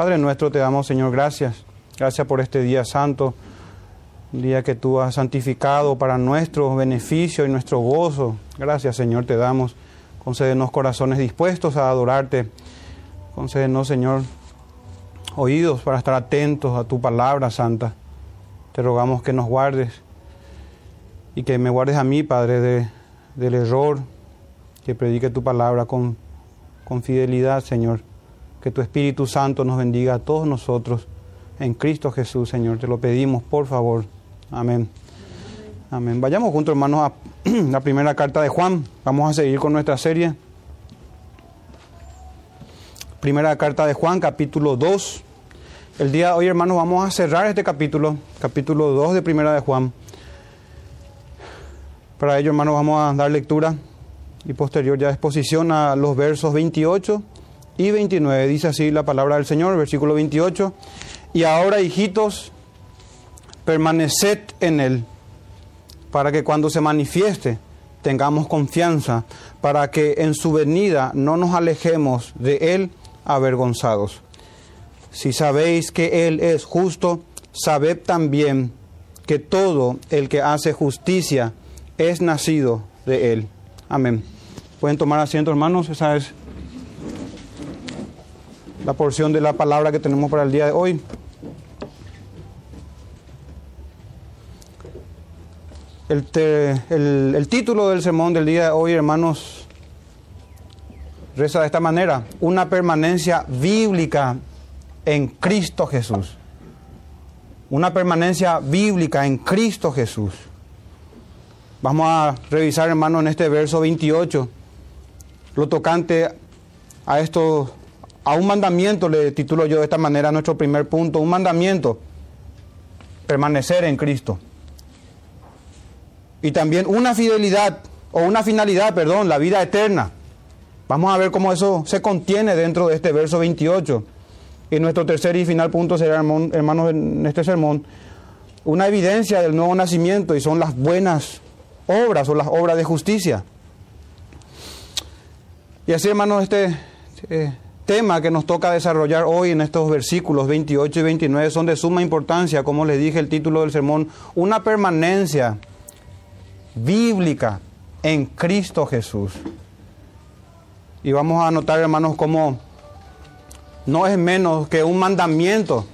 Padre nuestro, te damos, Señor, gracias. Gracias por este día santo, día que tú has santificado para nuestro beneficio y nuestro gozo. Gracias, Señor, te damos. Concédenos corazones dispuestos a adorarte. Concédenos, Señor, oídos para estar atentos a tu palabra santa. Te rogamos que nos guardes y que me guardes a mí, Padre, de, del error, que predique tu palabra con, con fidelidad, Señor. Que tu Espíritu Santo nos bendiga a todos nosotros en Cristo Jesús, Señor. Te lo pedimos, por favor. Amén. Amén. Vayamos juntos, hermanos, a la primera carta de Juan. Vamos a seguir con nuestra serie. Primera carta de Juan, capítulo 2. El día de hoy, hermanos, vamos a cerrar este capítulo, capítulo 2 de Primera de Juan. Para ello, hermanos, vamos a dar lectura y posterior ya exposición a los versos 28 y 29. Dice así la palabra del Señor, versículo 28. Y ahora, hijitos, permaneced en Él, para que cuando se manifieste tengamos confianza, para que en su venida no nos alejemos de Él avergonzados. Si sabéis que Él es justo, sabed también que todo el que hace justicia es nacido de Él. Amén. Pueden tomar asiento, hermanos. Esa es la porción de la palabra que tenemos para el día de hoy. El, el, el, título del sermón del día de hoy, hermanos, reza de esta manera, una permanencia bíblica en Cristo Jesús. Una permanencia bíblica en Cristo Jesús. Vamos a revisar, hermanos, en este verso 28, lo tocante a esto, a un mandamiento, le titulo yo de esta manera nuestro primer punto, un mandamiento, permanecer en Cristo y también una fidelidad o una finalidad, perdón, la vida eterna. Vamos a ver cómo eso se contiene dentro de este verso 28. Y nuestro tercer y final punto será, hermanos, en este sermón, una evidencia del nuevo nacimiento y son las buenas obras o las obras de justicia. Y así, hermanos, este eh, tema que nos toca desarrollar hoy en estos versículos 28 y 29 son de suma importancia, como les dije el título del sermón, una permanencia bíblica en Cristo Jesús. Y vamos a notar, hermanos, cómo no es menos que un mandamiento.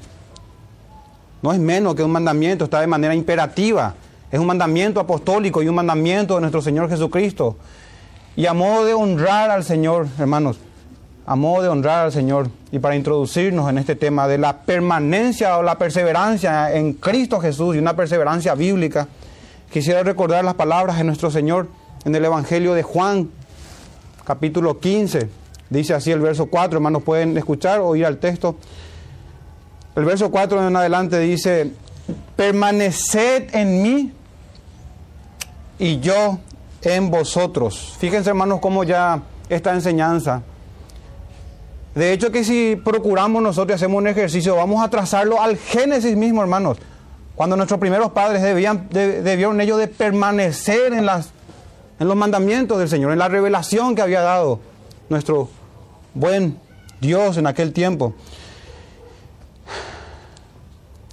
No es menos que un mandamiento, está de manera imperativa. Es un mandamiento apostólico y un mandamiento de nuestro Señor Jesucristo. Y a modo de honrar al Señor, hermanos, a modo de honrar al Señor y para introducirnos en este tema de la permanencia o la perseverancia en Cristo Jesús y una perseverancia bíblica, Quisiera recordar las palabras de nuestro Señor en el Evangelio de Juan, capítulo 15. Dice así el verso 4, hermanos, pueden escuchar o ir al texto. El verso 4 en adelante dice, permaneced en mí y yo en vosotros. Fíjense, hermanos, cómo ya esta enseñanza. De hecho, que si procuramos nosotros y hacemos un ejercicio, vamos a trazarlo al Génesis mismo, hermanos. Cuando nuestros primeros padres debían, debieron ellos de permanecer en, las, en los mandamientos del Señor, en la revelación que había dado nuestro buen Dios en aquel tiempo.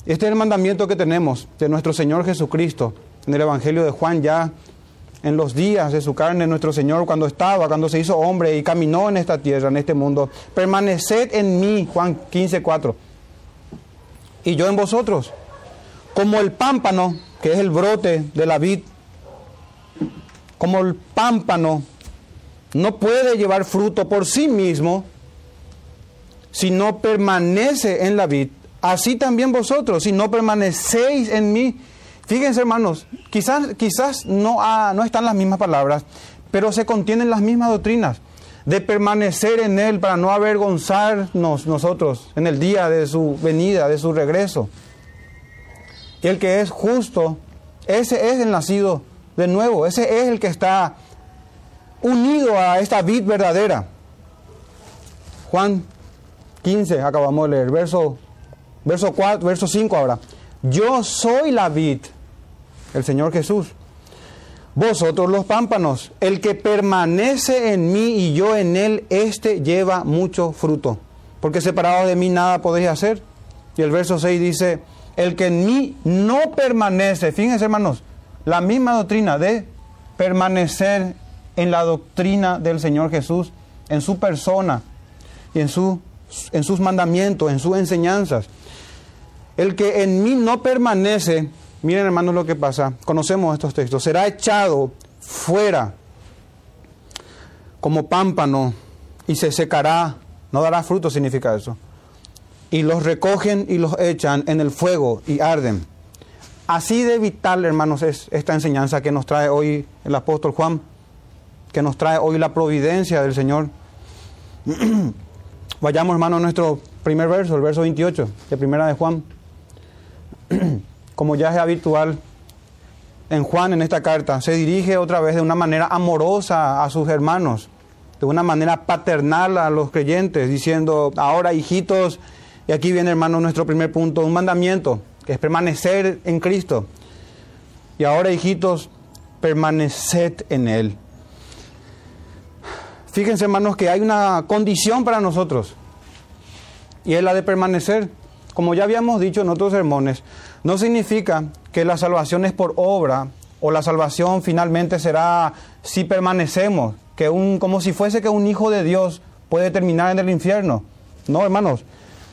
Este es el mandamiento que tenemos de nuestro Señor Jesucristo en el Evangelio de Juan ya en los días de su carne, nuestro Señor cuando estaba, cuando se hizo hombre y caminó en esta tierra, en este mundo. Permaneced en mí, Juan 15, 4. Y yo en vosotros como el pámpano, que es el brote de la vid, como el pámpano no puede llevar fruto por sí mismo si no permanece en la vid, así también vosotros, si no permanecéis en mí. Fíjense hermanos, quizás, quizás no, no están las mismas palabras, pero se contienen las mismas doctrinas de permanecer en Él para no avergonzarnos nosotros en el día de su venida, de su regreso el que es justo, ese es el nacido de nuevo, ese es el que está unido a esta vid verdadera. Juan 15, acabamos de leer, verso, verso, 4, verso 5 ahora. Yo soy la vid, el Señor Jesús. Vosotros los pámpanos, el que permanece en mí y yo en él, éste lleva mucho fruto. porque separado de mí nada podéis hacer. Y el verso 6 dice, el que en mí no permanece, fíjense hermanos, la misma doctrina de permanecer en la doctrina del Señor Jesús, en su persona y en, su, en sus mandamientos, en sus enseñanzas. El que en mí no permanece, miren hermanos lo que pasa, conocemos estos textos, será echado fuera como pámpano y se secará, no dará fruto significa eso. Y los recogen y los echan en el fuego y arden. Así de vital, hermanos, es esta enseñanza que nos trae hoy el apóstol Juan, que nos trae hoy la providencia del Señor. Vayamos, hermanos, a nuestro primer verso, el verso 28 de Primera de Juan. Como ya es habitual en Juan, en esta carta, se dirige otra vez de una manera amorosa a sus hermanos, de una manera paternal a los creyentes, diciendo, ahora hijitos, y aquí viene, hermano, nuestro primer punto, un mandamiento que es permanecer en Cristo. Y ahora, hijitos, permaneced en Él. Fíjense, hermanos, que hay una condición para nosotros, y es la de permanecer. Como ya habíamos dicho en otros sermones, no significa que la salvación es por obra, o la salvación finalmente será si permanecemos, que un, como si fuese que un hijo de Dios puede terminar en el infierno. No, hermanos,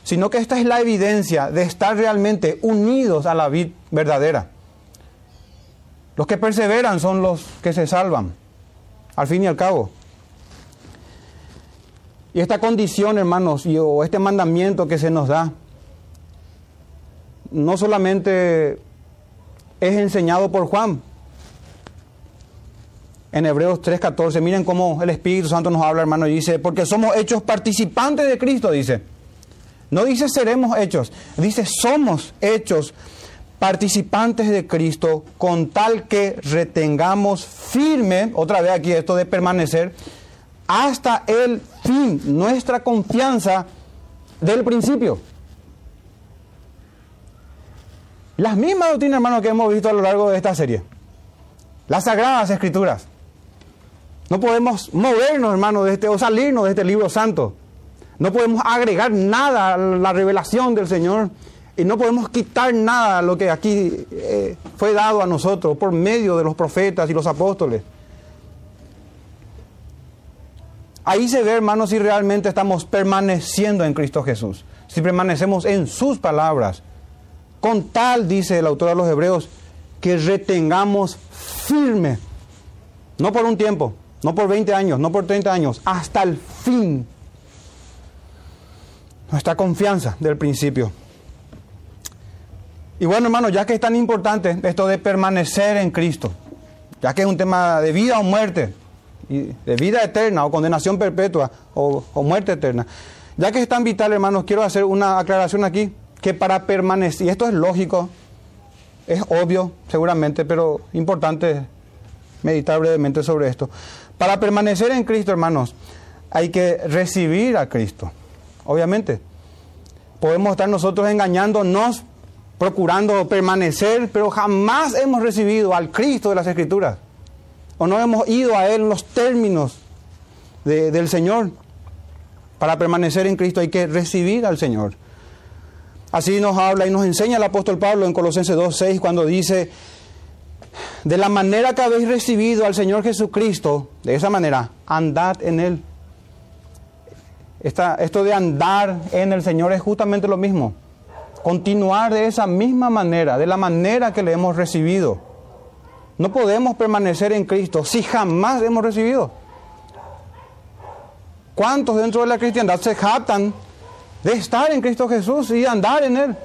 sino que esta es la evidencia de estar realmente unidos a la vida verdadera. Los que perseveran son los que se salvan, al fin y al cabo. Y esta condición, hermanos, y, o este mandamiento que se nos da, no solamente es enseñado por Juan. En Hebreos 3:14, miren cómo el Espíritu Santo nos habla, hermano, y dice, porque somos hechos participantes de Cristo, dice. No dice seremos hechos, dice somos hechos participantes de Cristo con tal que retengamos firme, otra vez aquí esto de permanecer, hasta el fin, nuestra confianza del principio. Las mismas doctrinas, hermanos, que hemos visto a lo largo de esta serie. Las sagradas escrituras. No podemos movernos, hermanos, de este, o salirnos de este libro santo. No podemos agregar nada a la revelación del Señor y no podemos quitar nada a lo que aquí eh, fue dado a nosotros por medio de los profetas y los apóstoles. Ahí se ve, hermanos, si realmente estamos permaneciendo en Cristo Jesús, si permanecemos en sus palabras. Con tal, dice el autor de los Hebreos, que retengamos firme, no por un tiempo, no por 20 años, no por 30 años, hasta el fin nuestra confianza del principio. Y bueno, hermanos, ya que es tan importante esto de permanecer en Cristo, ya que es un tema de vida o muerte, y de vida eterna o condenación perpetua o, o muerte eterna, ya que es tan vital, hermanos, quiero hacer una aclaración aquí, que para permanecer, y esto es lógico, es obvio seguramente, pero importante meditar brevemente sobre esto. Para permanecer en Cristo, hermanos, hay que recibir a Cristo. Obviamente, podemos estar nosotros engañándonos, procurando permanecer, pero jamás hemos recibido al Cristo de las Escrituras. O no hemos ido a Él en los términos del Señor. Para permanecer en Cristo hay que recibir al Señor. Así nos habla y nos enseña el apóstol Pablo en Colosenses 2.6 cuando dice, de la manera que habéis recibido al Señor Jesucristo, de esa manera, andad en Él esto de andar en el Señor es justamente lo mismo. Continuar de esa misma manera, de la manera que le hemos recibido. No podemos permanecer en Cristo si jamás hemos recibido. ¿Cuántos dentro de la cristiandad se jactan de estar en Cristo Jesús y andar en Él?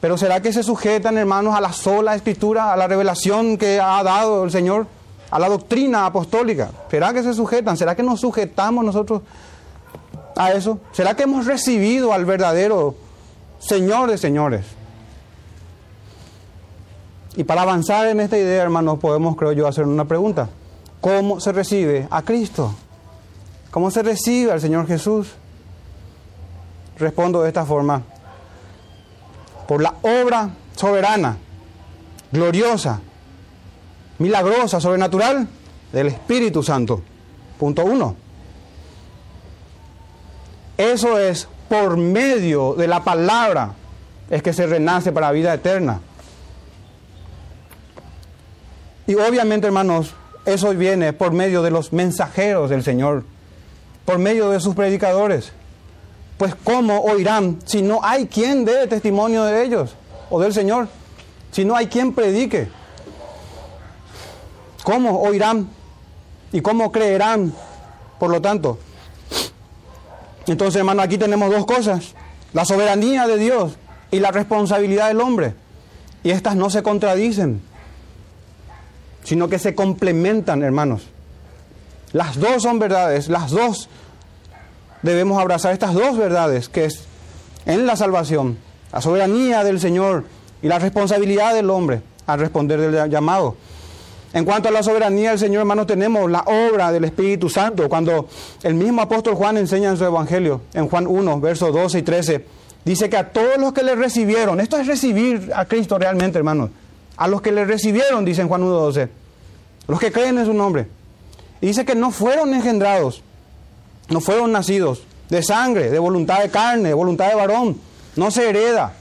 Pero ¿será que se sujetan, hermanos, a la sola escritura, a la revelación que ha dado el Señor, a la doctrina apostólica? ¿Será que se sujetan? ¿Será que nos sujetamos nosotros a eso? ¿Será que hemos recibido al verdadero Señor de señores? Y para avanzar en esta idea, hermanos, podemos, creo yo, hacer una pregunta. ¿Cómo se recibe a Cristo? ¿Cómo se recibe al Señor Jesús? Respondo de esta forma. Por la obra soberana, gloriosa, milagrosa, sobrenatural del Espíritu Santo. Punto uno. Eso es por medio de la palabra es que se renace para vida eterna. Y obviamente, hermanos, eso viene por medio de los mensajeros del Señor, por medio de sus predicadores. Pues ¿cómo oirán si no hay quien dé testimonio de ellos o del Señor? Si no hay quien predique. ¿Cómo oirán y cómo creerán? Por lo tanto, entonces hermano, aquí tenemos dos cosas. La soberanía de Dios y la responsabilidad del hombre. Y estas no se contradicen, sino que se complementan, hermanos. Las dos son verdades, las dos debemos abrazar estas dos verdades, que es en la salvación, la soberanía del Señor y la responsabilidad del hombre al responder del llamado. En cuanto a la soberanía del Señor, hermanos, tenemos la obra del Espíritu Santo. Cuando el mismo apóstol Juan enseña en su Evangelio, en Juan 1, versos 12 y 13, dice que a todos los que le recibieron, esto es recibir a Cristo realmente, hermanos, a los que le recibieron, dice en Juan 1, 12, los que creen en su nombre. Dice que no fueron engendrados, no fueron nacidos de sangre, de voluntad de carne, de voluntad de varón. No se hereda.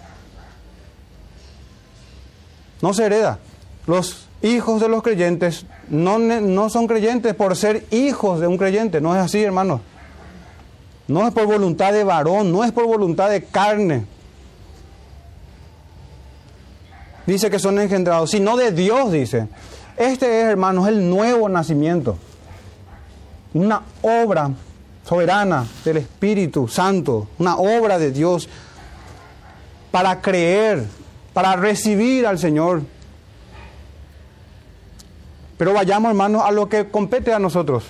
No se hereda. Los hijos de los creyentes no, no son creyentes por ser hijos de un creyente. No es así, hermanos. No es por voluntad de varón, no es por voluntad de carne. Dice que son engendrados, sino de Dios, dice. Este es, hermanos, el nuevo nacimiento. Una obra soberana del Espíritu Santo, una obra de Dios para creer, para recibir al Señor. Pero vayamos, hermanos, a lo que compete a nosotros.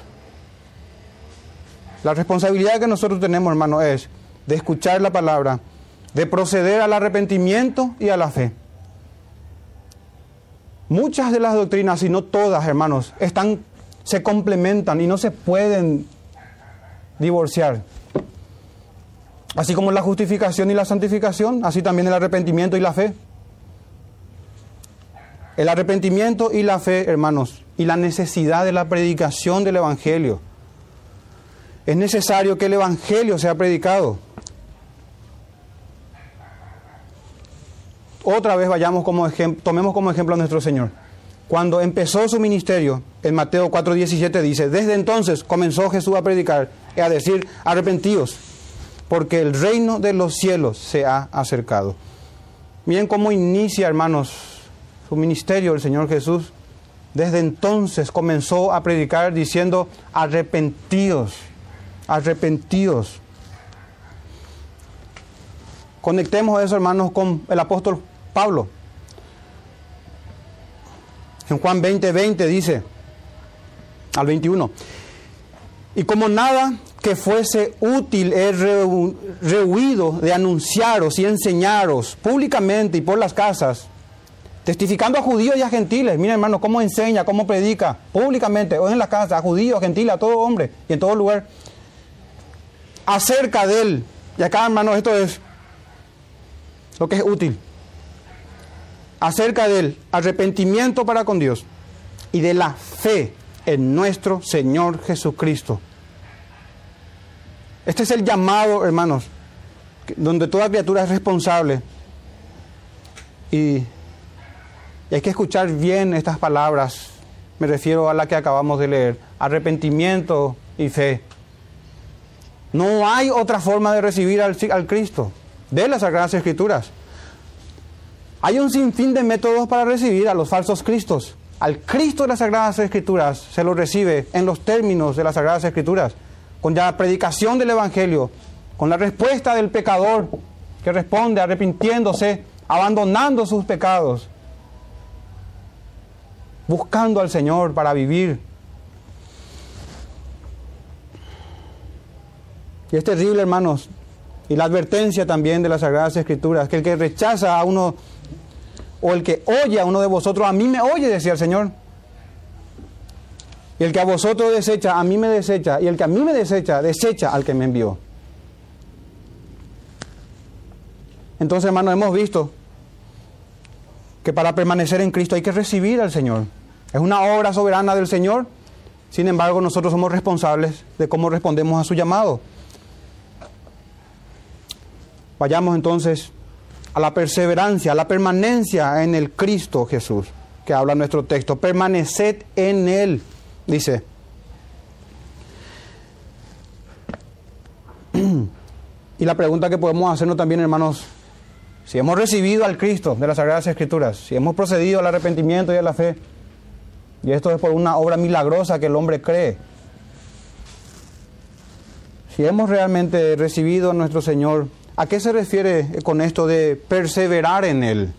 La responsabilidad que nosotros tenemos, hermanos, es de escuchar la palabra, de proceder al arrepentimiento y a la fe. Muchas de las doctrinas, y no todas, hermanos, están, se complementan y no se pueden divorciar. Así como la justificación y la santificación, así también el arrepentimiento y la fe. El arrepentimiento y la fe, hermanos, y la necesidad de la predicación del Evangelio. Es necesario que el Evangelio sea predicado. Otra vez vayamos como tomemos como ejemplo a nuestro Señor. Cuando empezó su ministerio, en Mateo 4:17 dice, desde entonces comenzó Jesús a predicar a decir, arrepentidos, porque el reino de los cielos se ha acercado. Miren cómo inicia, hermanos, su ministerio el Señor Jesús. Desde entonces comenzó a predicar diciendo, arrepentidos, arrepentidos. Conectemos eso, hermanos, con el apóstol Pablo. En Juan 20, 20 dice, al 21, y como nada que fuese útil he rehuido de anunciaros y enseñaros públicamente y por las casas, testificando a judíos y a gentiles. Miren, hermano, cómo enseña, cómo predica públicamente, o en la casa, a judíos, a gentiles, a todo hombre y en todo lugar, acerca de él. Y acá, hermano, esto es lo que es útil acerca del arrepentimiento para con Dios y de la fe en nuestro Señor Jesucristo. Este es el llamado, hermanos, donde toda criatura es responsable. Y, hay que escuchar bien estas palabras. Me refiero a la que acabamos de leer. Arrepentimiento y fe. No hay otra forma de recibir al, al Cristo de las Sagradas Escrituras. Hay un sinfín de métodos para recibir a los falsos cristos. Al Cristo de las Sagradas Escrituras se lo recibe en los términos de las Sagradas Escrituras, con la predicación del Evangelio, con la respuesta del pecador que responde arrepintiéndose, abandonando sus pecados, buscando al Señor para vivir. Y es terrible, hermanos, y la advertencia también de las Sagradas Escrituras, que el que rechaza a uno o el que oye a uno de vosotros, a mí me oye, decía el Señor. Y el que a vosotros desecha, a mí me desecha. Y el que a mí me desecha, desecha al que me envió. Entonces, hermanos, hemos visto que para permanecer en Cristo hay que recibir al Señor. Es una obra soberana del Señor. Sin embargo, nosotros somos responsables de cómo respondemos a su llamado. Vayamos entonces a la perseverancia, a la permanencia en el Cristo Jesús, que habla nuestro texto. Permaneced en Él, dice. y la pregunta que podemos hacernos también, hermanos, si hemos recibido al Cristo de las Sagradas Escrituras, si hemos procedido al arrepentimiento y a la fe, y esto es por una obra milagrosa que el hombre cree, si hemos realmente recibido a nuestro Señor, ¿a qué se refiere con esto de perseverar en Él?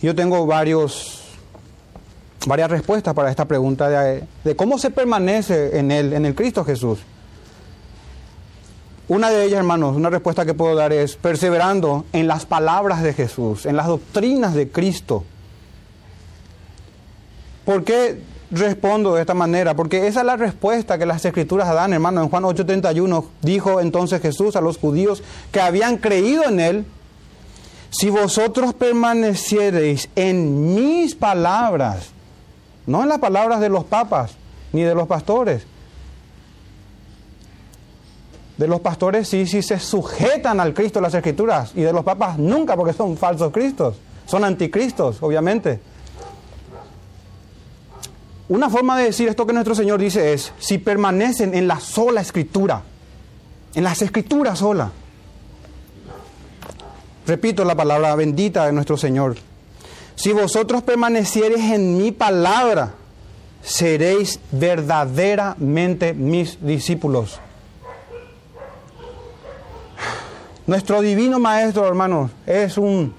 Yo tengo varios, varias respuestas para esta pregunta de, de cómo se permanece en Él, en el Cristo Jesús. Una de ellas, hermanos, una respuesta que puedo dar es perseverando en las palabras de Jesús, en las doctrinas de Cristo. ¿Por qué respondo de esta manera? Porque esa es la respuesta que las escrituras dan, hermano. En Juan 8:31 dijo entonces Jesús a los judíos que habían creído en Él, si vosotros permaneciereis en mis palabras, no en las palabras de los papas ni de los pastores, de los pastores sí, sí se sujetan al Cristo las escrituras y de los papas nunca porque son falsos cristos, son anticristos, obviamente. Una forma de decir esto que nuestro Señor dice es, si permanecen en la sola escritura, en las escrituras sola. Repito la palabra bendita de nuestro Señor. Si vosotros permaneciereis en mi palabra, seréis verdaderamente mis discípulos. Nuestro divino maestro, hermanos, es un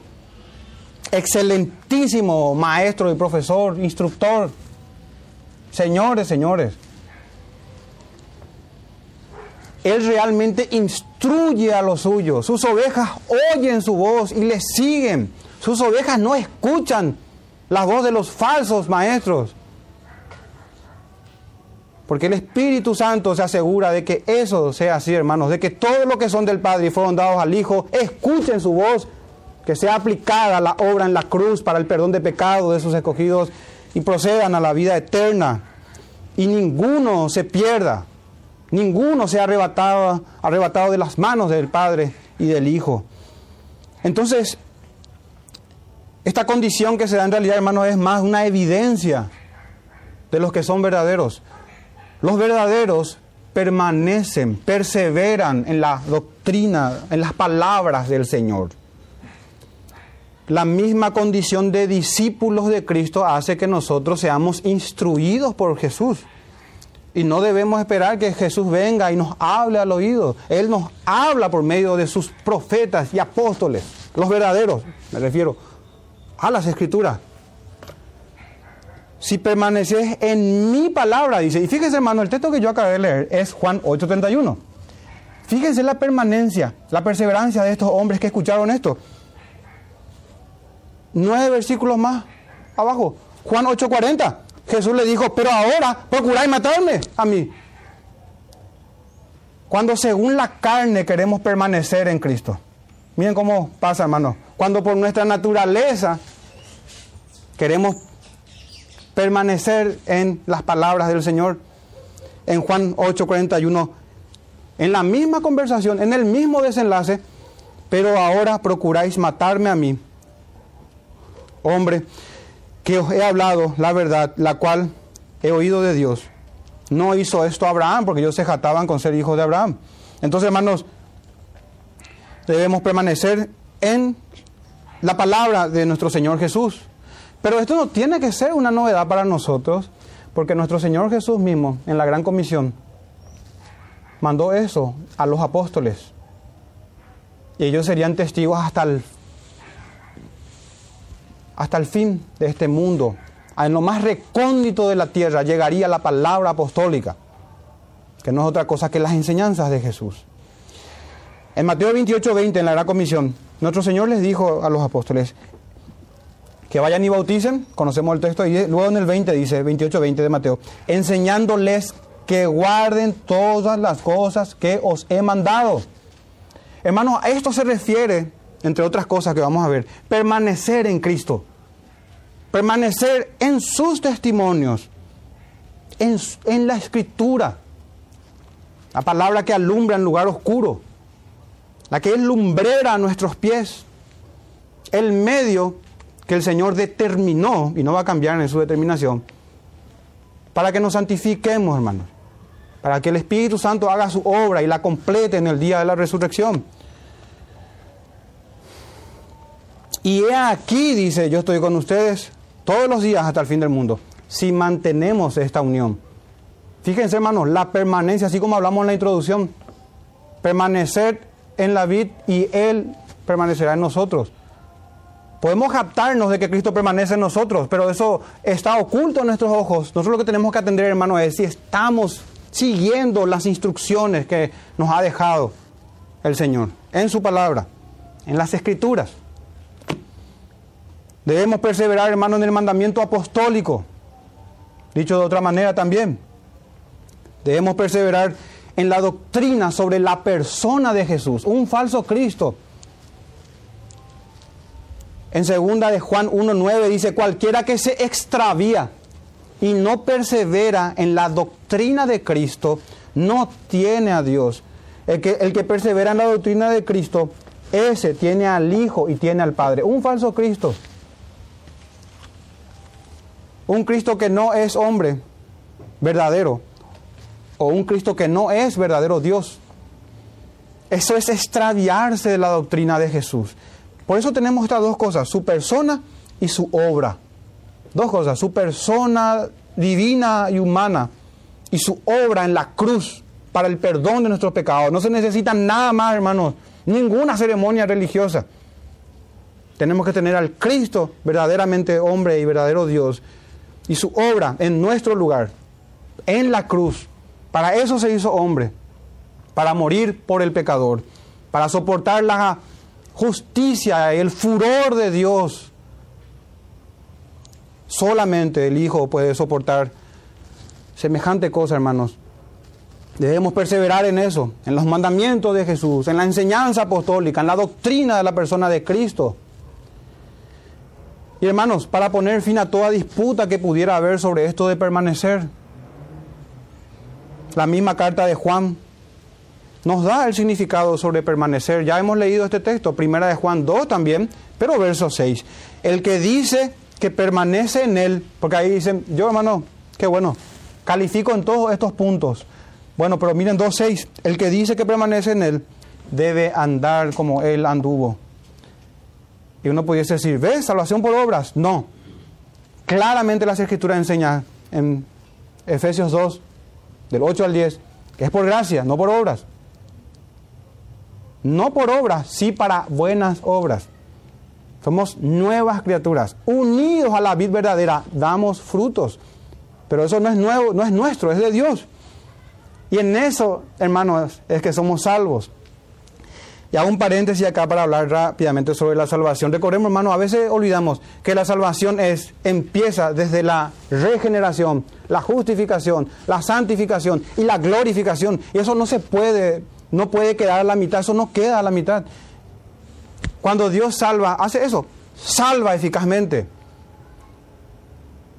excelentísimo maestro y profesor, instructor. Señores, señores. Él realmente instruye a los suyos. Sus ovejas oyen su voz y le siguen. Sus ovejas no escuchan la voz de los falsos maestros. Porque el Espíritu Santo se asegura de que eso sea así, hermanos, de que todos los que son del Padre y fueron dados al Hijo, escuchen su voz, que sea aplicada la obra en la cruz para el perdón de pecados de sus escogidos y procedan a la vida eterna. Y ninguno se pierda, ninguno sea arrebatado, arrebatado de las manos del Padre y del Hijo. Entonces, esta condición que se da en realidad, hermanos, es más una evidencia de los que son verdaderos. Los verdaderos permanecen, perseveran en la doctrina, en las palabras del Señor. La misma condición de discípulos de Cristo hace que nosotros seamos instruidos por Jesús. Y no debemos esperar que Jesús venga y nos hable al oído. Él nos habla por medio de sus profetas y apóstoles, los verdaderos, me refiero a las escrituras si permaneces en mi palabra, dice. Y fíjese, hermano, el texto que yo acabé de leer es Juan 8:31. Fíjense la permanencia, la perseverancia de estos hombres que escucharon esto. Nueve versículos más abajo. Juan 8:40. Jesús le dijo, pero ahora procuráis matarme a mí. Cuando según la carne queremos permanecer en Cristo. Miren cómo pasa, hermano. Cuando por nuestra naturaleza queremos permanecer en las palabras del Señor. En Juan 8:41, en la misma conversación, en el mismo desenlace, pero ahora procuráis matarme a mí, hombre, que os he hablado la verdad, la cual he oído de Dios. No hizo esto Abraham, porque ellos se jataban con ser hijos de Abraham. Entonces, hermanos, debemos permanecer en la palabra de nuestro Señor Jesús. Pero esto no tiene que ser una novedad para nosotros, porque nuestro Señor Jesús mismo, en la Gran Comisión, mandó eso a los apóstoles. Y ellos serían testigos hasta el, hasta el fin de este mundo. En lo más recóndito de la tierra llegaría la palabra apostólica, que no es otra cosa que las enseñanzas de Jesús. En Mateo 28, 20, en la Gran Comisión, nuestro Señor les dijo a los apóstoles, que vayan y bauticen, conocemos el texto, y luego en el 20 dice, 28, 20 de Mateo, enseñándoles que guarden todas las cosas que os he mandado. Hermanos, a esto se refiere, entre otras cosas que vamos a ver, permanecer en Cristo, permanecer en sus testimonios, en, en la escritura, la palabra que alumbra en lugar oscuro. la que es lumbrera a nuestros pies, el medio que el Señor determinó, y no va a cambiar en su determinación, para que nos santifiquemos, hermanos, para que el Espíritu Santo haga su obra y la complete en el día de la resurrección. Y he aquí, dice, yo estoy con ustedes todos los días hasta el fin del mundo, si mantenemos esta unión. Fíjense, hermanos, la permanencia, así como hablamos en la introducción, permanecer en la vid y Él permanecerá en nosotros. Podemos captarnos de que Cristo permanece en nosotros, pero eso está oculto en nuestros ojos. Nosotros lo que tenemos que atender, hermano, es si estamos siguiendo las instrucciones que nos ha dejado el Señor en su palabra, en las escrituras. Debemos perseverar, hermano, en el mandamiento apostólico. Dicho de otra manera también. Debemos perseverar en la doctrina sobre la persona de Jesús, un falso Cristo. En segunda de Juan 1.9 dice, cualquiera que se extravía y no persevera en la doctrina de Cristo, no tiene a Dios. El que, el que persevera en la doctrina de Cristo, ese tiene al Hijo y tiene al Padre. Un falso Cristo. Un Cristo que no es hombre verdadero. O un Cristo que no es verdadero Dios. Eso es extraviarse de la doctrina de Jesús. Por eso tenemos estas dos cosas, su persona y su obra. Dos cosas, su persona divina y humana y su obra en la cruz para el perdón de nuestros pecados. No se necesita nada más, hermanos, ninguna ceremonia religiosa. Tenemos que tener al Cristo, verdaderamente hombre y verdadero Dios, y su obra en nuestro lugar, en la cruz. Para eso se hizo hombre, para morir por el pecador, para soportar la justicia, el furor de Dios. Solamente el Hijo puede soportar semejante cosa, hermanos. Debemos perseverar en eso, en los mandamientos de Jesús, en la enseñanza apostólica, en la doctrina de la persona de Cristo. Y hermanos, para poner fin a toda disputa que pudiera haber sobre esto de permanecer, la misma carta de Juan nos da el significado sobre permanecer. Ya hemos leído este texto, primera de Juan 2 también, pero verso 6. El que dice que permanece en él, porque ahí dicen, yo hermano, qué bueno, califico en todos estos puntos. Bueno, pero miren 2.6, el que dice que permanece en él debe andar como él anduvo. Y uno pudiese decir, ¿ves? Salvación por obras. No. Claramente las escrituras enseñan en Efesios 2, del 8 al 10, que es por gracia, no por obras. No por obras, sí para buenas obras. Somos nuevas criaturas, unidos a la vid verdadera, damos frutos. Pero eso no es nuevo, no es nuestro, es de Dios. Y en eso, hermanos, es que somos salvos. Y hago un paréntesis acá para hablar rápidamente sobre la salvación. Recordemos, hermano, a veces olvidamos que la salvación es, empieza desde la regeneración, la justificación, la santificación y la glorificación. Y eso no se puede, no puede quedar a la mitad, eso no queda a la mitad. Cuando Dios salva, hace eso, salva eficazmente.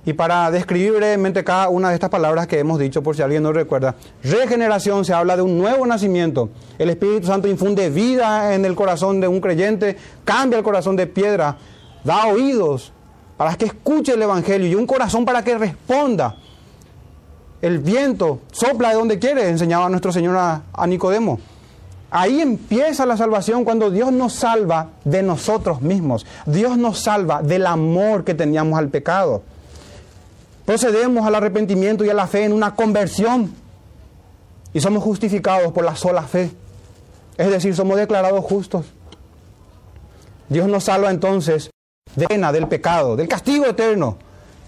Y para describir brevemente cada una de estas palabras que hemos dicho, por si alguien no recuerda, regeneración se habla de un nuevo nacimiento. El Espíritu Santo infunde vida en el corazón de un creyente, cambia el corazón de piedra, da oídos para que escuche el Evangelio y un corazón para que responda. El viento sopla de donde quiere, enseñaba nuestro Señor a, a Nicodemo. Ahí empieza la salvación cuando Dios nos salva de nosotros mismos. Dios nos salva del amor que teníamos al pecado. Procedemos al arrepentimiento y a la fe en una conversión y somos justificados por la sola fe. Es decir, somos declarados justos. Dios nos salva entonces de pena, del pecado, del castigo eterno.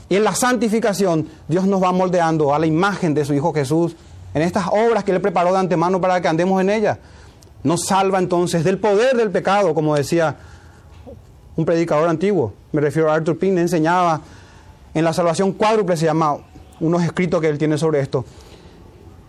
Y en la santificación Dios nos va moldeando a la imagen de su Hijo Jesús en estas obras que Él preparó de antemano para que andemos en ellas. Nos salva entonces del poder del pecado, como decía un predicador antiguo. Me refiero a Arthur Pink, enseñaba en la salvación cuádruple se llama unos escritos que él tiene sobre esto.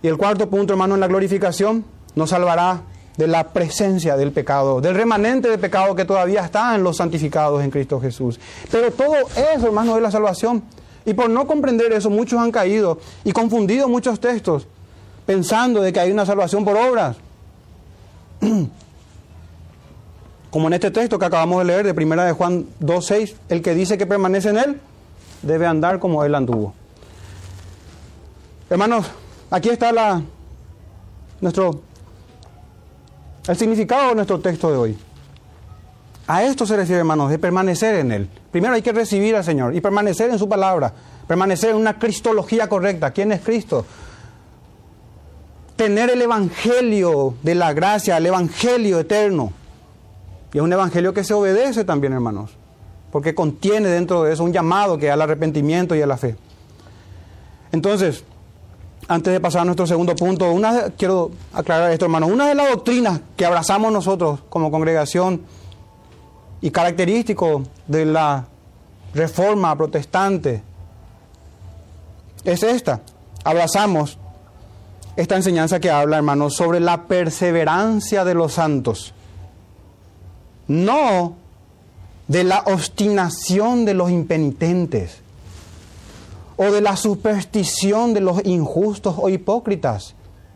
Y el cuarto punto, hermano, en la glorificación nos salvará de la presencia del pecado, del remanente de pecado que todavía está en los santificados en Cristo Jesús. Pero todo eso, hermano, es la salvación. Y por no comprender eso, muchos han caído y confundido muchos textos, pensando de que hay una salvación por obras. Como en este texto que acabamos de leer de Primera de Juan 2.6, el que dice que permanece en él debe andar como él anduvo. Hermanos, aquí está la, nuestro, el significado de nuestro texto de hoy. A esto se refiere, hermanos, de permanecer en Él. Primero hay que recibir al Señor y permanecer en su palabra, permanecer en una cristología correcta. ¿Quién es Cristo? Tener el Evangelio de la gracia, el Evangelio eterno. Y es un Evangelio que se obedece también, hermanos, porque contiene dentro de eso un llamado que al arrepentimiento y a la fe. Entonces, antes de pasar a nuestro segundo punto, una, quiero aclarar esto, hermanos. Una de las doctrinas que abrazamos nosotros como congregación y característico de la reforma protestante es esta. Abrazamos esta enseñanza que habla, hermanos, sobre la perseverancia de los santos. No de la obstinación de los impenitentes o de la superstición de los injustos o hipócritas.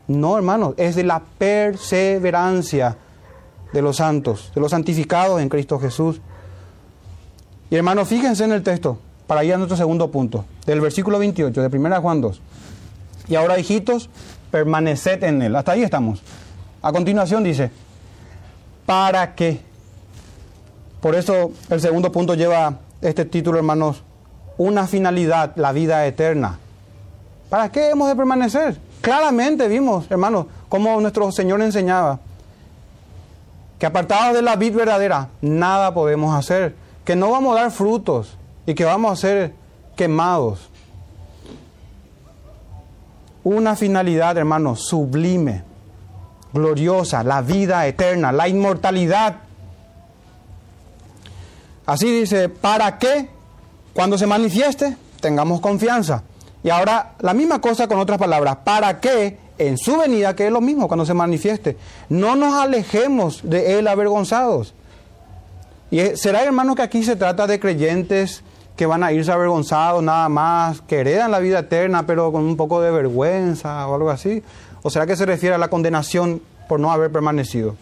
No, hermanos, es de la perseverancia de los santos, de los santificados en Cristo Jesús. Y hermanos, fíjense en el texto, para ir a nuestro segundo punto, del versículo 28 de 1 Juan 2. Y ahora, hijitos, permaneced en él. Hasta ahí estamos. A continuación dice, ¿para qué? Por eso el segundo punto lleva este título, hermanos, una finalidad, la vida eterna. ¿Para qué hemos de permanecer? Claramente vimos, hermanos, cómo nuestro Señor enseñaba que apartados de la vid verdadera, nada podemos hacer, que no vamos a dar frutos y que vamos a ser quemados. Una finalidad, hermanos, sublime, gloriosa, la vida eterna, la inmortalidad. Así dice, ¿para qué? Cuando se manifieste, tengamos confianza. Y ahora la misma cosa con otras palabras, ¿para qué? En su venida, que es lo mismo cuando se manifieste. No nos alejemos de Él avergonzados. Y será, hermano, que aquí se trata de creyentes que van a irse avergonzados nada más, que heredan la vida eterna, pero con un poco de vergüenza o algo así. ¿O será que se refiere a la condenación por no haber permanecido?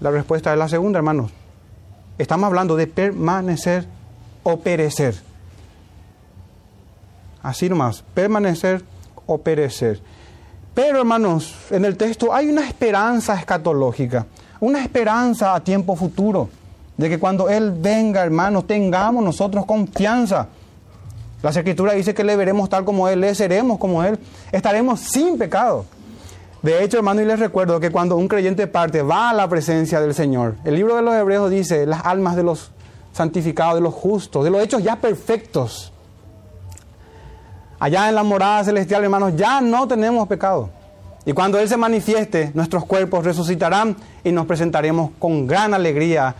La respuesta es la segunda, hermanos. Estamos hablando de permanecer o perecer. Así nomás, permanecer o perecer. Pero hermanos, en el texto hay una esperanza escatológica, una esperanza a tiempo futuro, de que cuando Él venga, hermanos, tengamos nosotros confianza. La escritura dice que le veremos tal como Él, le seremos como Él, estaremos sin pecado. De hecho, hermano, y les recuerdo que cuando un creyente parte, va a la presencia del Señor. El libro de los Hebreos dice, las almas de los santificados, de los justos, de los hechos ya perfectos. Allá en la morada celestial, hermanos, ya no tenemos pecado. Y cuando Él se manifieste, nuestros cuerpos resucitarán y nos presentaremos con gran alegría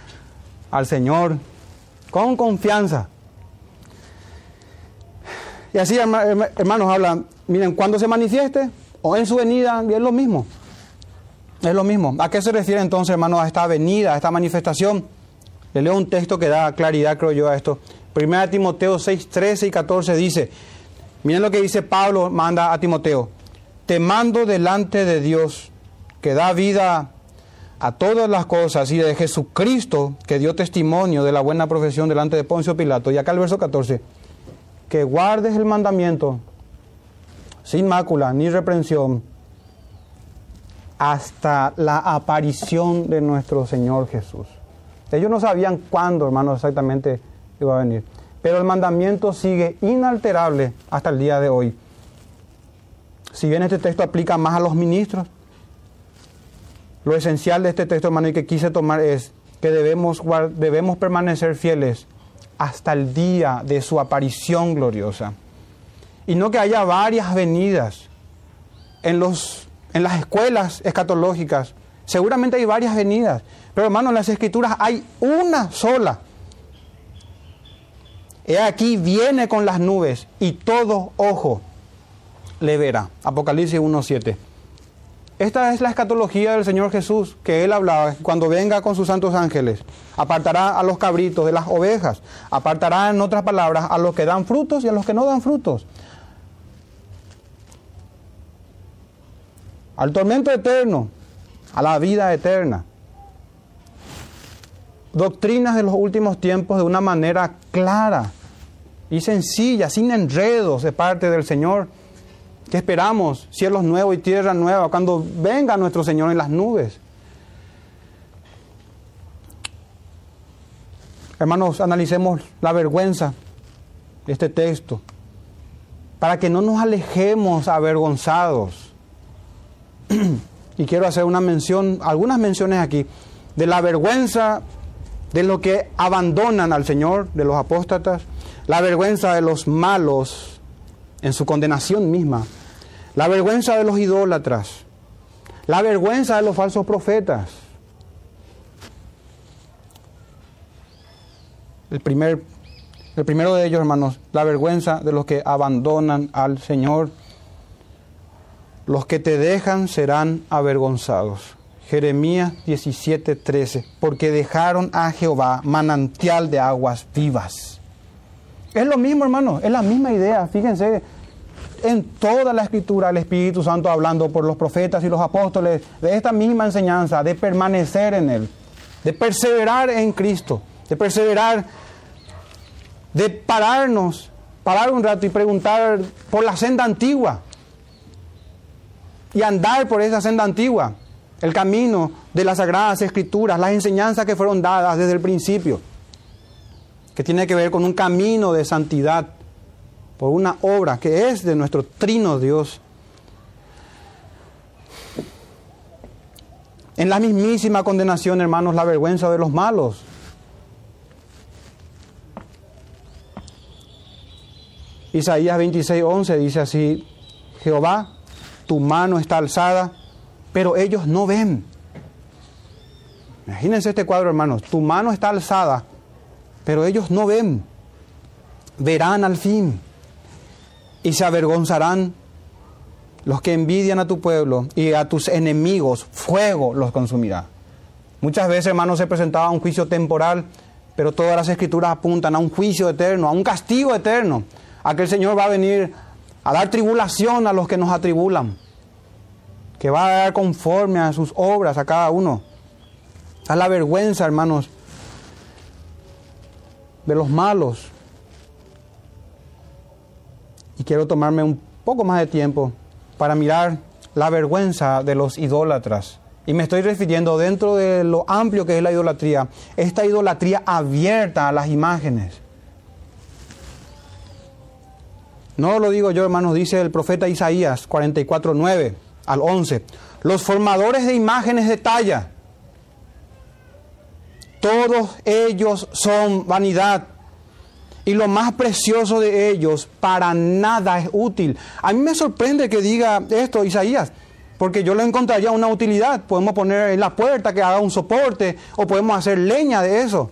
al Señor, con confianza. Y así, hermanos, hablan, miren, cuando se manifieste o en su venida, es lo mismo. Es lo mismo. ¿A qué se refiere entonces, hermanos, a esta venida, a esta manifestación? Le leo un texto que da claridad, creo yo, a esto. Primera Timoteo 6, 13 y 14 dice, miren lo que dice Pablo, manda a Timoteo, te mando delante de Dios, que da vida a todas las cosas, y de Jesucristo, que dio testimonio de la buena profesión delante de Poncio Pilato. Y acá el verso 14, que guardes el mandamiento sin mácula ni reprensión hasta la aparición de nuestro Señor Jesús. Ellos no sabían cuándo, hermanos, exactamente iba a venir. Pero el mandamiento sigue inalterable hasta el día de hoy. Si bien este texto aplica más a los ministros, lo esencial de este texto, hermano, y que quise tomar es que debemos, debemos permanecer fieles hasta el día de su aparición gloriosa. Y no que haya varias venidas en, los, en las escuelas escatológicas. Seguramente hay varias venidas, pero hermano, en las escrituras hay una sola. He aquí viene con las nubes y todo ojo le verá. Apocalipsis 1.7. Esta es la escatología del Señor Jesús que él hablaba, cuando venga con sus santos ángeles, apartará a los cabritos de las ovejas, apartará en otras palabras a los que dan frutos y a los que no dan frutos. Al tormento eterno, a la vida eterna. doctrinas de los últimos tiempos de una manera clara y sencilla, sin enredos de parte del Señor. Que esperamos cielos nuevos y tierra nueva cuando venga nuestro Señor en las nubes. Hermanos, analicemos la vergüenza de este texto para que no nos alejemos avergonzados. Y quiero hacer una mención, algunas menciones aquí, de la vergüenza de los que abandonan al Señor, de los apóstatas, la vergüenza de los malos en su condenación misma, la vergüenza de los idólatras, la vergüenza de los falsos profetas. El, primer, el primero de ellos, hermanos, la vergüenza de los que abandonan al Señor. Los que te dejan serán avergonzados. Jeremías 17:13, porque dejaron a Jehová manantial de aguas vivas. Es lo mismo, hermano, es la misma idea. Fíjense, en toda la escritura el Espíritu Santo hablando por los profetas y los apóstoles de esta misma enseñanza, de permanecer en Él, de perseverar en Cristo, de perseverar, de pararnos, parar un rato y preguntar por la senda antigua y andar por esa senda antigua, el camino de las sagradas escrituras, las enseñanzas que fueron dadas desde el principio, que tiene que ver con un camino de santidad por una obra que es de nuestro trino Dios. En la mismísima condenación, hermanos, la vergüenza de los malos. Isaías 26, 11 dice así, Jehová, tu mano está alzada, pero ellos no ven. Imagínense este cuadro, hermanos, tu mano está alzada, pero ellos no ven. Verán al fin y se avergonzarán los que envidian a tu pueblo y a tus enemigos, fuego los consumirá. Muchas veces, hermanos, se presentaba un juicio temporal, pero todas las escrituras apuntan a un juicio eterno, a un castigo eterno, a que el Señor va a venir a dar tribulación a los que nos atribulan, que va a dar conforme a sus obras a cada uno. A la vergüenza, hermanos, de los malos, y quiero tomarme un poco más de tiempo para mirar la vergüenza de los idólatras. Y me estoy refiriendo dentro de lo amplio que es la idolatría, esta idolatría abierta a las imágenes. No lo digo yo, hermanos, dice el profeta Isaías 44, 9 al 11. Los formadores de imágenes de talla, todos ellos son vanidad y lo más precioso de ellos para nada es útil. A mí me sorprende que diga esto Isaías, porque yo le encontraría una utilidad. Podemos poner en la puerta que haga un soporte o podemos hacer leña de eso.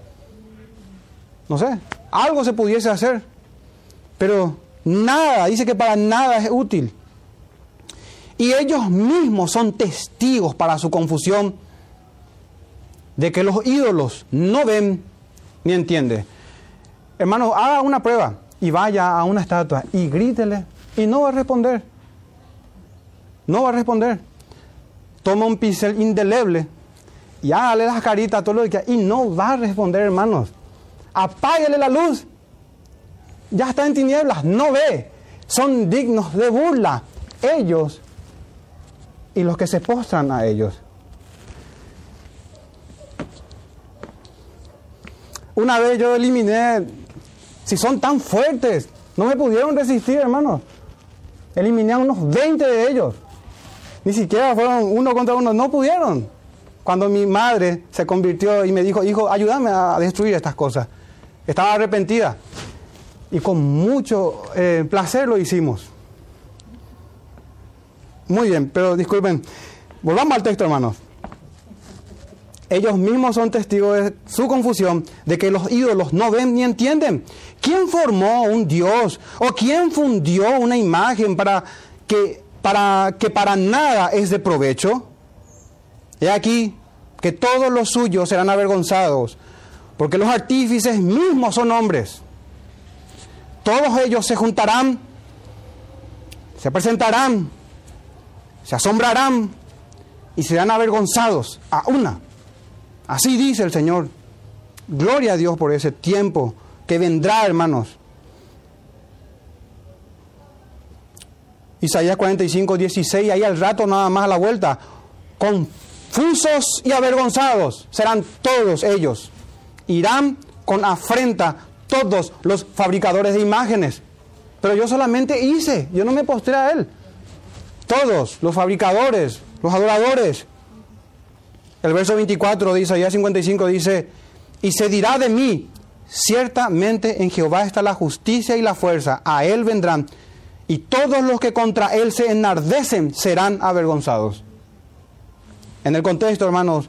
No sé, algo se pudiese hacer, pero nada, dice que para nada es útil. Y ellos mismos son testigos para su confusión de que los ídolos no ven ni entienden. Hermano, haga una prueba y vaya a una estatua y grítele y no va a responder. No va a responder. Toma un pincel indeleble y hágale las caritas a todo lo que y no va a responder, hermanos. Apáguele la luz. Ya está en tinieblas, no ve. Son dignos de burla. Ellos y los que se postran a ellos. Una vez yo eliminé si son tan fuertes, no me pudieron resistir, hermanos. Eliminé a unos 20 de ellos. Ni siquiera fueron uno contra uno, no pudieron. Cuando mi madre se convirtió y me dijo, hijo, ayúdame a destruir estas cosas. Estaba arrepentida. Y con mucho eh, placer lo hicimos. Muy bien, pero disculpen. Volvamos al texto, hermanos ellos mismos son testigos de su confusión, de que los ídolos no ven ni entienden. ¿Quién formó un Dios o quién fundió una imagen para que para, que para nada es de provecho? He aquí que todos los suyos serán avergonzados, porque los artífices mismos son hombres. Todos ellos se juntarán, se presentarán, se asombrarán y serán avergonzados a una Así dice el Señor. Gloria a Dios por ese tiempo que vendrá, hermanos. Isaías 45, 16, ahí al rato nada más a la vuelta. Confusos y avergonzados serán todos ellos. Irán con afrenta todos los fabricadores de imágenes. Pero yo solamente hice, yo no me postré a él. Todos, los fabricadores, los adoradores. El verso 24 de Isaías 55 dice, y se dirá de mí, ciertamente en Jehová está la justicia y la fuerza, a él vendrán, y todos los que contra él se enardecen serán avergonzados. En el contexto, hermanos,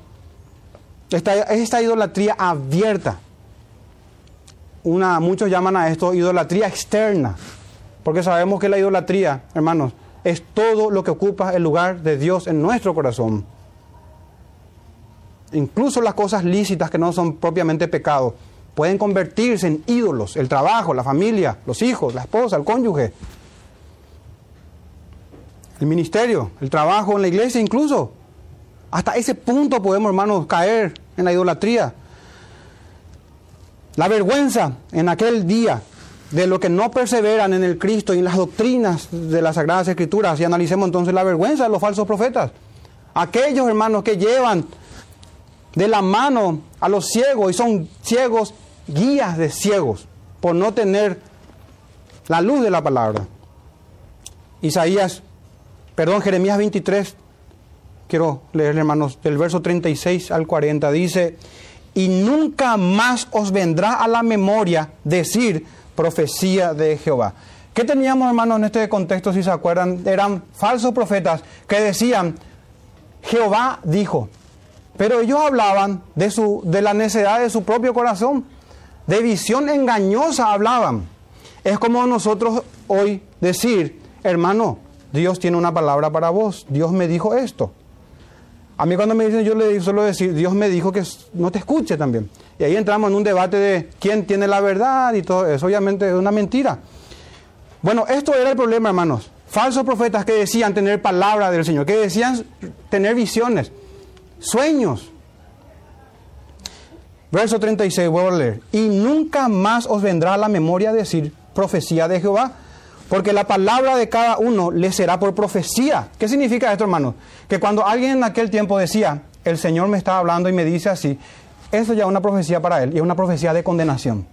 esta, esta idolatría abierta, muchos llaman a esto idolatría externa, porque sabemos que la idolatría, hermanos, es todo lo que ocupa el lugar de Dios en nuestro corazón. Incluso las cosas lícitas que no son propiamente pecado pueden convertirse en ídolos, el trabajo, la familia, los hijos, la esposa, el cónyuge, el ministerio, el trabajo en la iglesia incluso. Hasta ese punto podemos, hermanos, caer en la idolatría. La vergüenza en aquel día de lo que no perseveran en el Cristo y en las doctrinas de las Sagradas Escrituras. Y analicemos entonces la vergüenza de los falsos profetas. Aquellos hermanos que llevan de la mano a los ciegos y son ciegos, guías de ciegos, por no tener la luz de la palabra. Isaías, perdón, Jeremías 23, quiero leer hermanos, del verso 36 al 40, dice, y nunca más os vendrá a la memoria decir profecía de Jehová. ¿Qué teníamos, hermanos, en este contexto, si se acuerdan? Eran falsos profetas que decían, Jehová dijo, pero ellos hablaban de, su, de la necedad de su propio corazón, de visión engañosa hablaban. Es como nosotros hoy decir, hermano, Dios tiene una palabra para vos, Dios me dijo esto. A mí cuando me dicen, yo le suelo decir, Dios me dijo que no te escuche también. Y ahí entramos en un debate de quién tiene la verdad y todo eso. Obviamente es una mentira. Bueno, esto era el problema, hermanos. Falsos profetas que decían tener palabra del Señor, que decían tener visiones, sueños. Verso 36, vuelvo a leer. Y nunca más os vendrá a la memoria decir profecía de Jehová, porque la palabra de cada uno le será por profecía. ¿Qué significa esto, hermanos? Que cuando alguien en aquel tiempo decía, el Señor me está hablando y me dice así, eso ya es una profecía para él y es una profecía de condenación.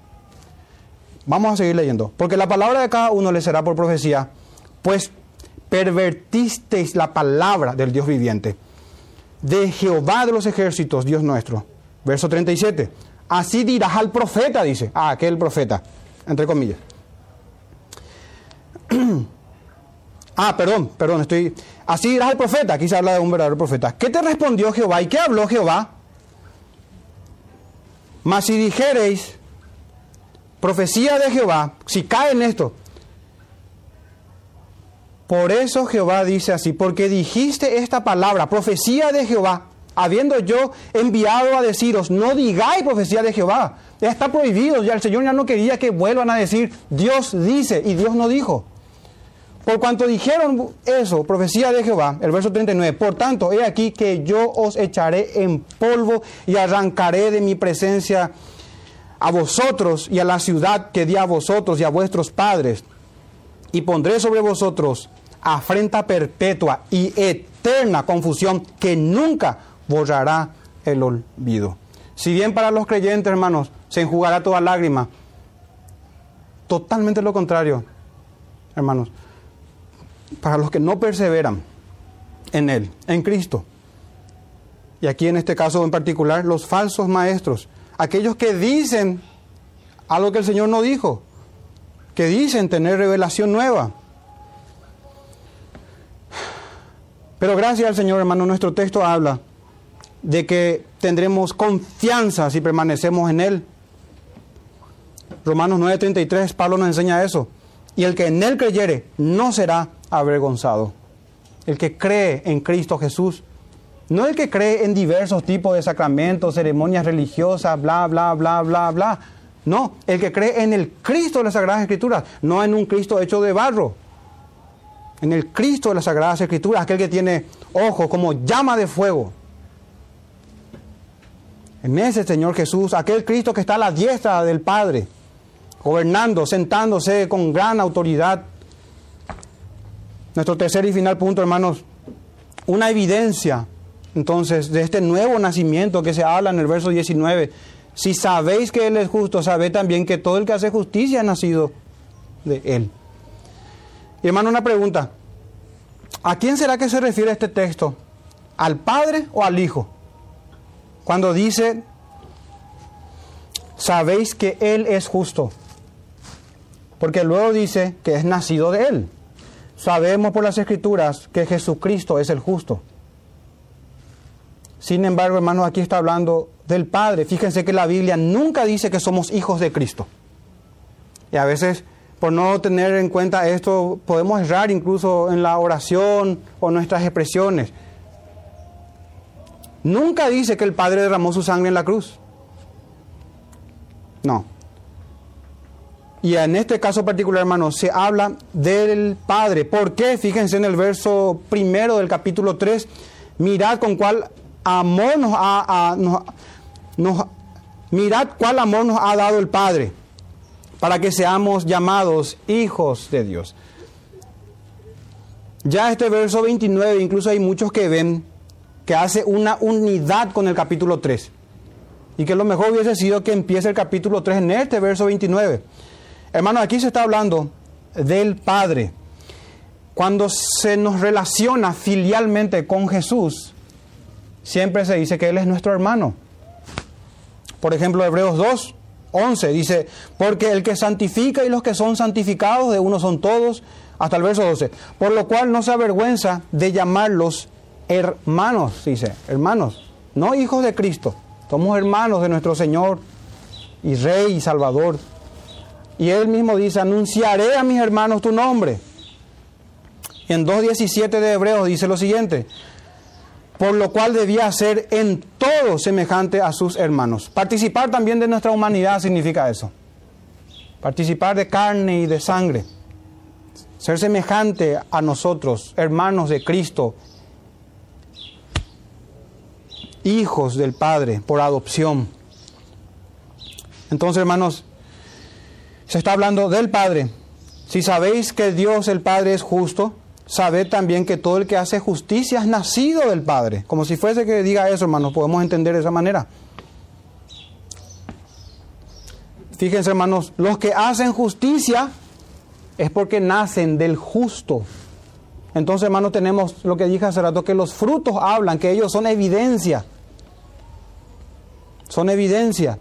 Vamos a seguir leyendo. Porque la palabra de cada uno le será por profecía, pues pervertisteis la palabra del Dios viviente, de Jehová de los ejércitos, Dios nuestro. Verso 37. Así dirás al profeta, dice, a aquel profeta, entre comillas. Ah, perdón, perdón, estoy... Así dirás al profeta, aquí se habla de un verdadero profeta. ¿Qué te respondió Jehová y qué habló Jehová? Mas si dijereis profecía de Jehová, si cae en esto, por eso Jehová dice así, porque dijiste esta palabra, profecía de Jehová, habiendo yo enviado a deciros, no digáis profecía de Jehová, ya está prohibido, ya el Señor ya no quería que vuelvan a decir, Dios dice y Dios no dijo. Por cuanto dijeron eso, profecía de Jehová, el verso 39, por tanto, he aquí que yo os echaré en polvo y arrancaré de mi presencia a vosotros y a la ciudad que di a vosotros y a vuestros padres, y pondré sobre vosotros afrenta perpetua y eterna confusión que nunca borrará el olvido. Si bien para los creyentes, hermanos, se enjugará toda lágrima, totalmente lo contrario, hermanos para los que no perseveran en Él, en Cristo. Y aquí en este caso en particular, los falsos maestros, aquellos que dicen algo que el Señor no dijo, que dicen tener revelación nueva. Pero gracias al Señor, hermano, nuestro texto habla de que tendremos confianza si permanecemos en Él. Romanos 9:33, Pablo nos enseña eso. Y el que en Él creyere no será avergonzado. El que cree en Cristo Jesús. No el que cree en diversos tipos de sacramentos, ceremonias religiosas, bla, bla, bla, bla, bla. No, el que cree en el Cristo de las Sagradas Escrituras, no en un Cristo hecho de barro. En el Cristo de las Sagradas Escrituras, aquel que tiene ojos como llama de fuego. En ese Señor Jesús, aquel Cristo que está a la diestra del Padre, gobernando, sentándose con gran autoridad. Nuestro tercer y final punto, hermanos, una evidencia entonces de este nuevo nacimiento que se habla en el verso 19. Si sabéis que Él es justo, sabed también que todo el que hace justicia ha nacido de Él. Y hermano, una pregunta. ¿A quién será que se refiere este texto? ¿Al Padre o al Hijo? Cuando dice, sabéis que Él es justo. Porque luego dice que es nacido de Él. Sabemos por las Escrituras que Jesucristo es el justo. Sin embargo, hermanos, aquí está hablando del Padre. Fíjense que la Biblia nunca dice que somos hijos de Cristo. Y a veces, por no tener en cuenta esto, podemos errar incluso en la oración o nuestras expresiones. Nunca dice que el Padre derramó su sangre en la cruz. No. Y en este caso particular, hermanos, se habla del Padre. ¿Por qué? Fíjense en el verso primero del capítulo 3. Mirad con cuál amor nos ha, mirad cuál amor nos ha dado el Padre para que seamos llamados hijos de Dios. Ya este verso 29, incluso hay muchos que ven que hace una unidad con el capítulo 3. Y que lo mejor hubiese sido que empiece el capítulo 3 en este verso 29. Hermanos, aquí se está hablando del Padre. Cuando se nos relaciona filialmente con Jesús, siempre se dice que Él es nuestro hermano. Por ejemplo, Hebreos 2, 11 dice, porque el que santifica y los que son santificados de uno son todos, hasta el verso 12, por lo cual no se avergüenza de llamarlos hermanos, dice, hermanos, no hijos de Cristo, somos hermanos de nuestro Señor y Rey y Salvador. Y él mismo dice, anunciaré a mis hermanos tu nombre. En 2.17 de Hebreos dice lo siguiente, por lo cual debía ser en todo semejante a sus hermanos. Participar también de nuestra humanidad significa eso. Participar de carne y de sangre. Ser semejante a nosotros, hermanos de Cristo, hijos del Padre por adopción. Entonces, hermanos, se está hablando del Padre. Si sabéis que Dios el Padre es justo, sabed también que todo el que hace justicia es nacido del Padre. Como si fuese que diga eso, hermanos, podemos entender de esa manera. Fíjense, hermanos, los que hacen justicia es porque nacen del justo. Entonces, hermanos, tenemos lo que dije hace rato, que los frutos hablan, que ellos son evidencia. Son evidencia.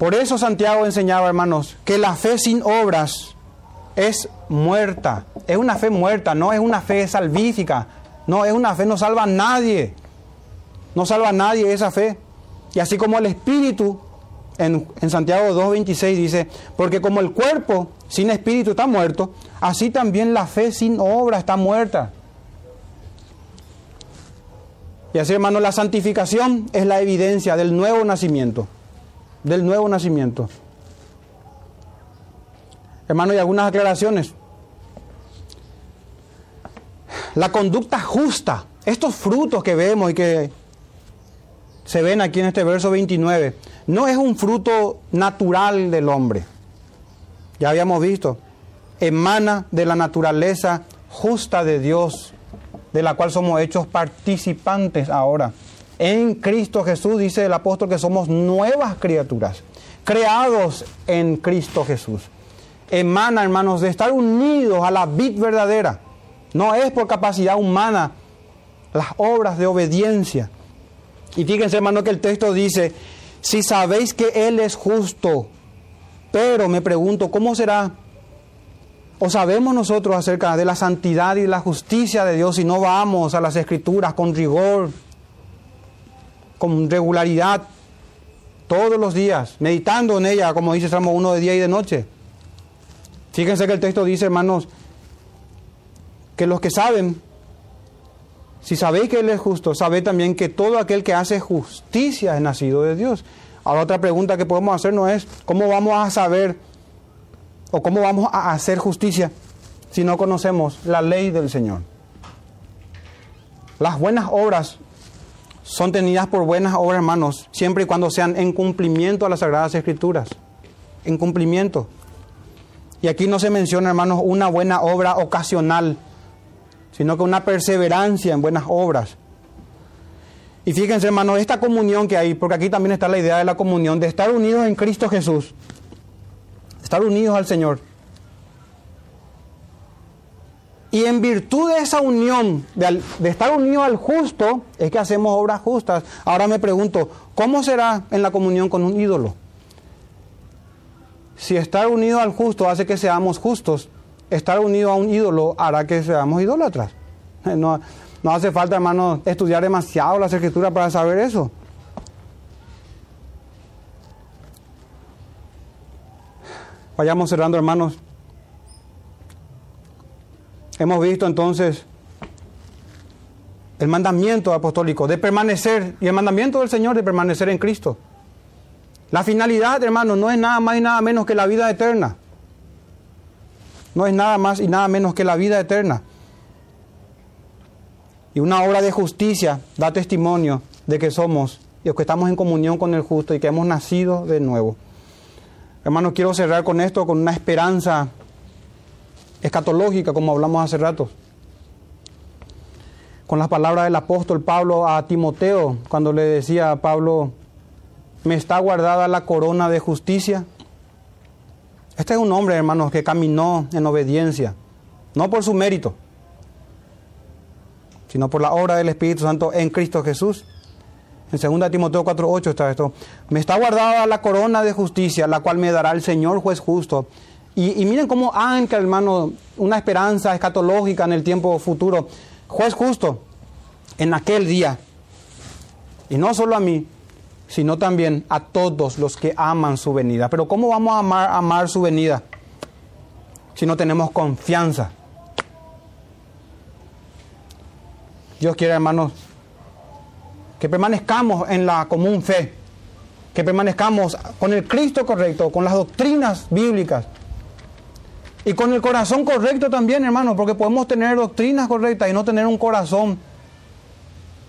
Por eso Santiago enseñaba, hermanos, que la fe sin obras es muerta. Es una fe muerta, no es una fe salvífica. No, es una fe, no salva a nadie. No salva a nadie esa fe. Y así como el Espíritu, en, en Santiago 2.26 dice, porque como el cuerpo sin Espíritu está muerto, así también la fe sin obra está muerta. Y así, hermano, la santificación es la evidencia del nuevo nacimiento. Del nuevo nacimiento. Hermano, y algunas aclaraciones. La conducta justa, estos frutos que vemos y que se ven aquí en este verso 29, no es un fruto natural del hombre. Ya habíamos visto, emana de la naturaleza justa de Dios de la cual somos hechos participantes ahora. En Cristo Jesús dice el apóstol que somos nuevas criaturas, creados en Cristo Jesús. Emana, hermanos, de estar unidos a la vid verdadera. No es por capacidad humana las obras de obediencia. Y fíjense, hermano, que el texto dice, si sabéis que Él es justo, pero me pregunto, ¿cómo será ¿O sabemos nosotros acerca de la santidad y la justicia de Dios si no vamos a las escrituras con rigor, con regularidad, todos los días, meditando en ella, como dice Salmo 1 de día y de noche? Fíjense que el texto dice, hermanos, que los que saben, si sabéis que Él es justo, sabéis también que todo aquel que hace justicia es nacido de Dios. Ahora otra pregunta que podemos hacernos es, ¿cómo vamos a saber ¿O cómo vamos a hacer justicia si no conocemos la ley del Señor? Las buenas obras son tenidas por buenas obras, hermanos, siempre y cuando sean en cumplimiento a las Sagradas Escrituras. En cumplimiento. Y aquí no se menciona, hermanos, una buena obra ocasional, sino que una perseverancia en buenas obras. Y fíjense, hermanos, esta comunión que hay, porque aquí también está la idea de la comunión, de estar unidos en Cristo Jesús, estar unidos al Señor. Y en virtud de esa unión, de, estar unidos al justo, es que hacemos obras justas. Ahora me pregunto, ¿cómo será en la comunión con un ídolo? Si estar unido al justo hace que seamos justos, estar unido a un ídolo hará que seamos idólatras. No, no hace falta, hermano, estudiar demasiado las escrituras para saber eso. Vayamos cerrando, hermanos. Hemos visto entonces el mandamiento apostólico de permanecer y el mandamiento del Señor de permanecer en Cristo. La finalidad, hermano, no es nada más y nada menos que la vida eterna. No es nada más y nada menos que la vida eterna. Y una obra de justicia da testimonio de que somos y que estamos en comunión con el justo y que hemos nacido de nuevo. Hermano, quiero cerrar con esto, con una esperanza escatológica, como hablamos hace rato. Con las palabras del apóstol Pablo a Timoteo, cuando le decía a Pablo, me está guardada la corona de justicia. Este es un hombre, hermanos, que caminó en obediencia, no por su mérito, sino por la obra del Espíritu Santo en Cristo Jesús. En 2 Timoteo 4:8 está esto. Me está guardada la corona de justicia, la cual me dará el Señor juez justo, y, miren cómo ancla, hermano, una esperanza escatológica en el tiempo futuro. Juez justo, en aquel día. Y no solo a mí, sino también a todos los que aman su venida. Pero ¿cómo vamos a amar, amar su venida si no tenemos confianza? Dios quiere, hermanos, que permanezcamos en la común fe, que permanezcamos con el Cristo correcto, con las doctrinas bíblicas y con el corazón correcto también, hermano, porque podemos tener doctrinas correctas y no tener un corazón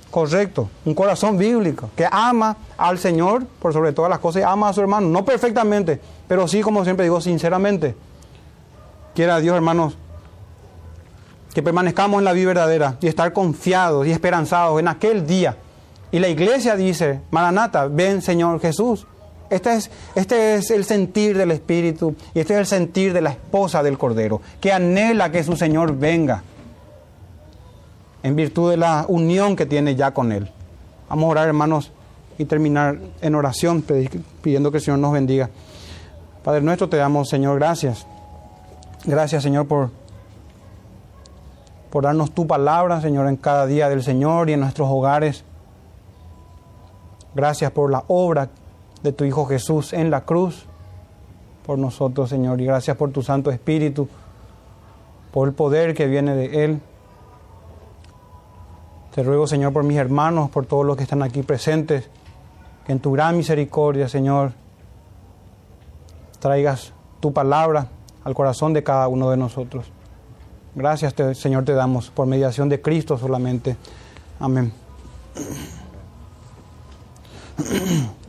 correcto, un corazón bíblico, que ama al Señor por sobre todas las cosas y ama a su hermano, no perfectamente, pero sí, como siempre digo, sinceramente. Quiera Dios, hermanos, que permanezcamos en la vida verdadera y estar confiados y esperanzados en aquel día. Y la iglesia dice, Maranata, ven Señor Jesús. Este es, este es el sentir del Espíritu y este es el sentir de la esposa del Cordero, que anhela que su Señor venga en virtud de la unión que tiene ya con Él. Vamos a orar, hermanos, y terminar en oración pidiendo que el Señor nos bendiga. Padre nuestro, te damos, Señor, gracias. Gracias, Señor, por, por darnos tu palabra, Señor, en cada día del Señor y en nuestros hogares. Gracias por la obra de tu Hijo Jesús en la cruz por nosotros, Señor. Y gracias por tu Santo Espíritu, por el poder que viene de Él. Te ruego, Señor, por mis hermanos, por todos los que están aquí presentes, que en tu gran misericordia, Señor, traigas tu palabra al corazón de cada uno de nosotros. Gracias, Señor, te damos por mediación de Cristo solamente. Amén.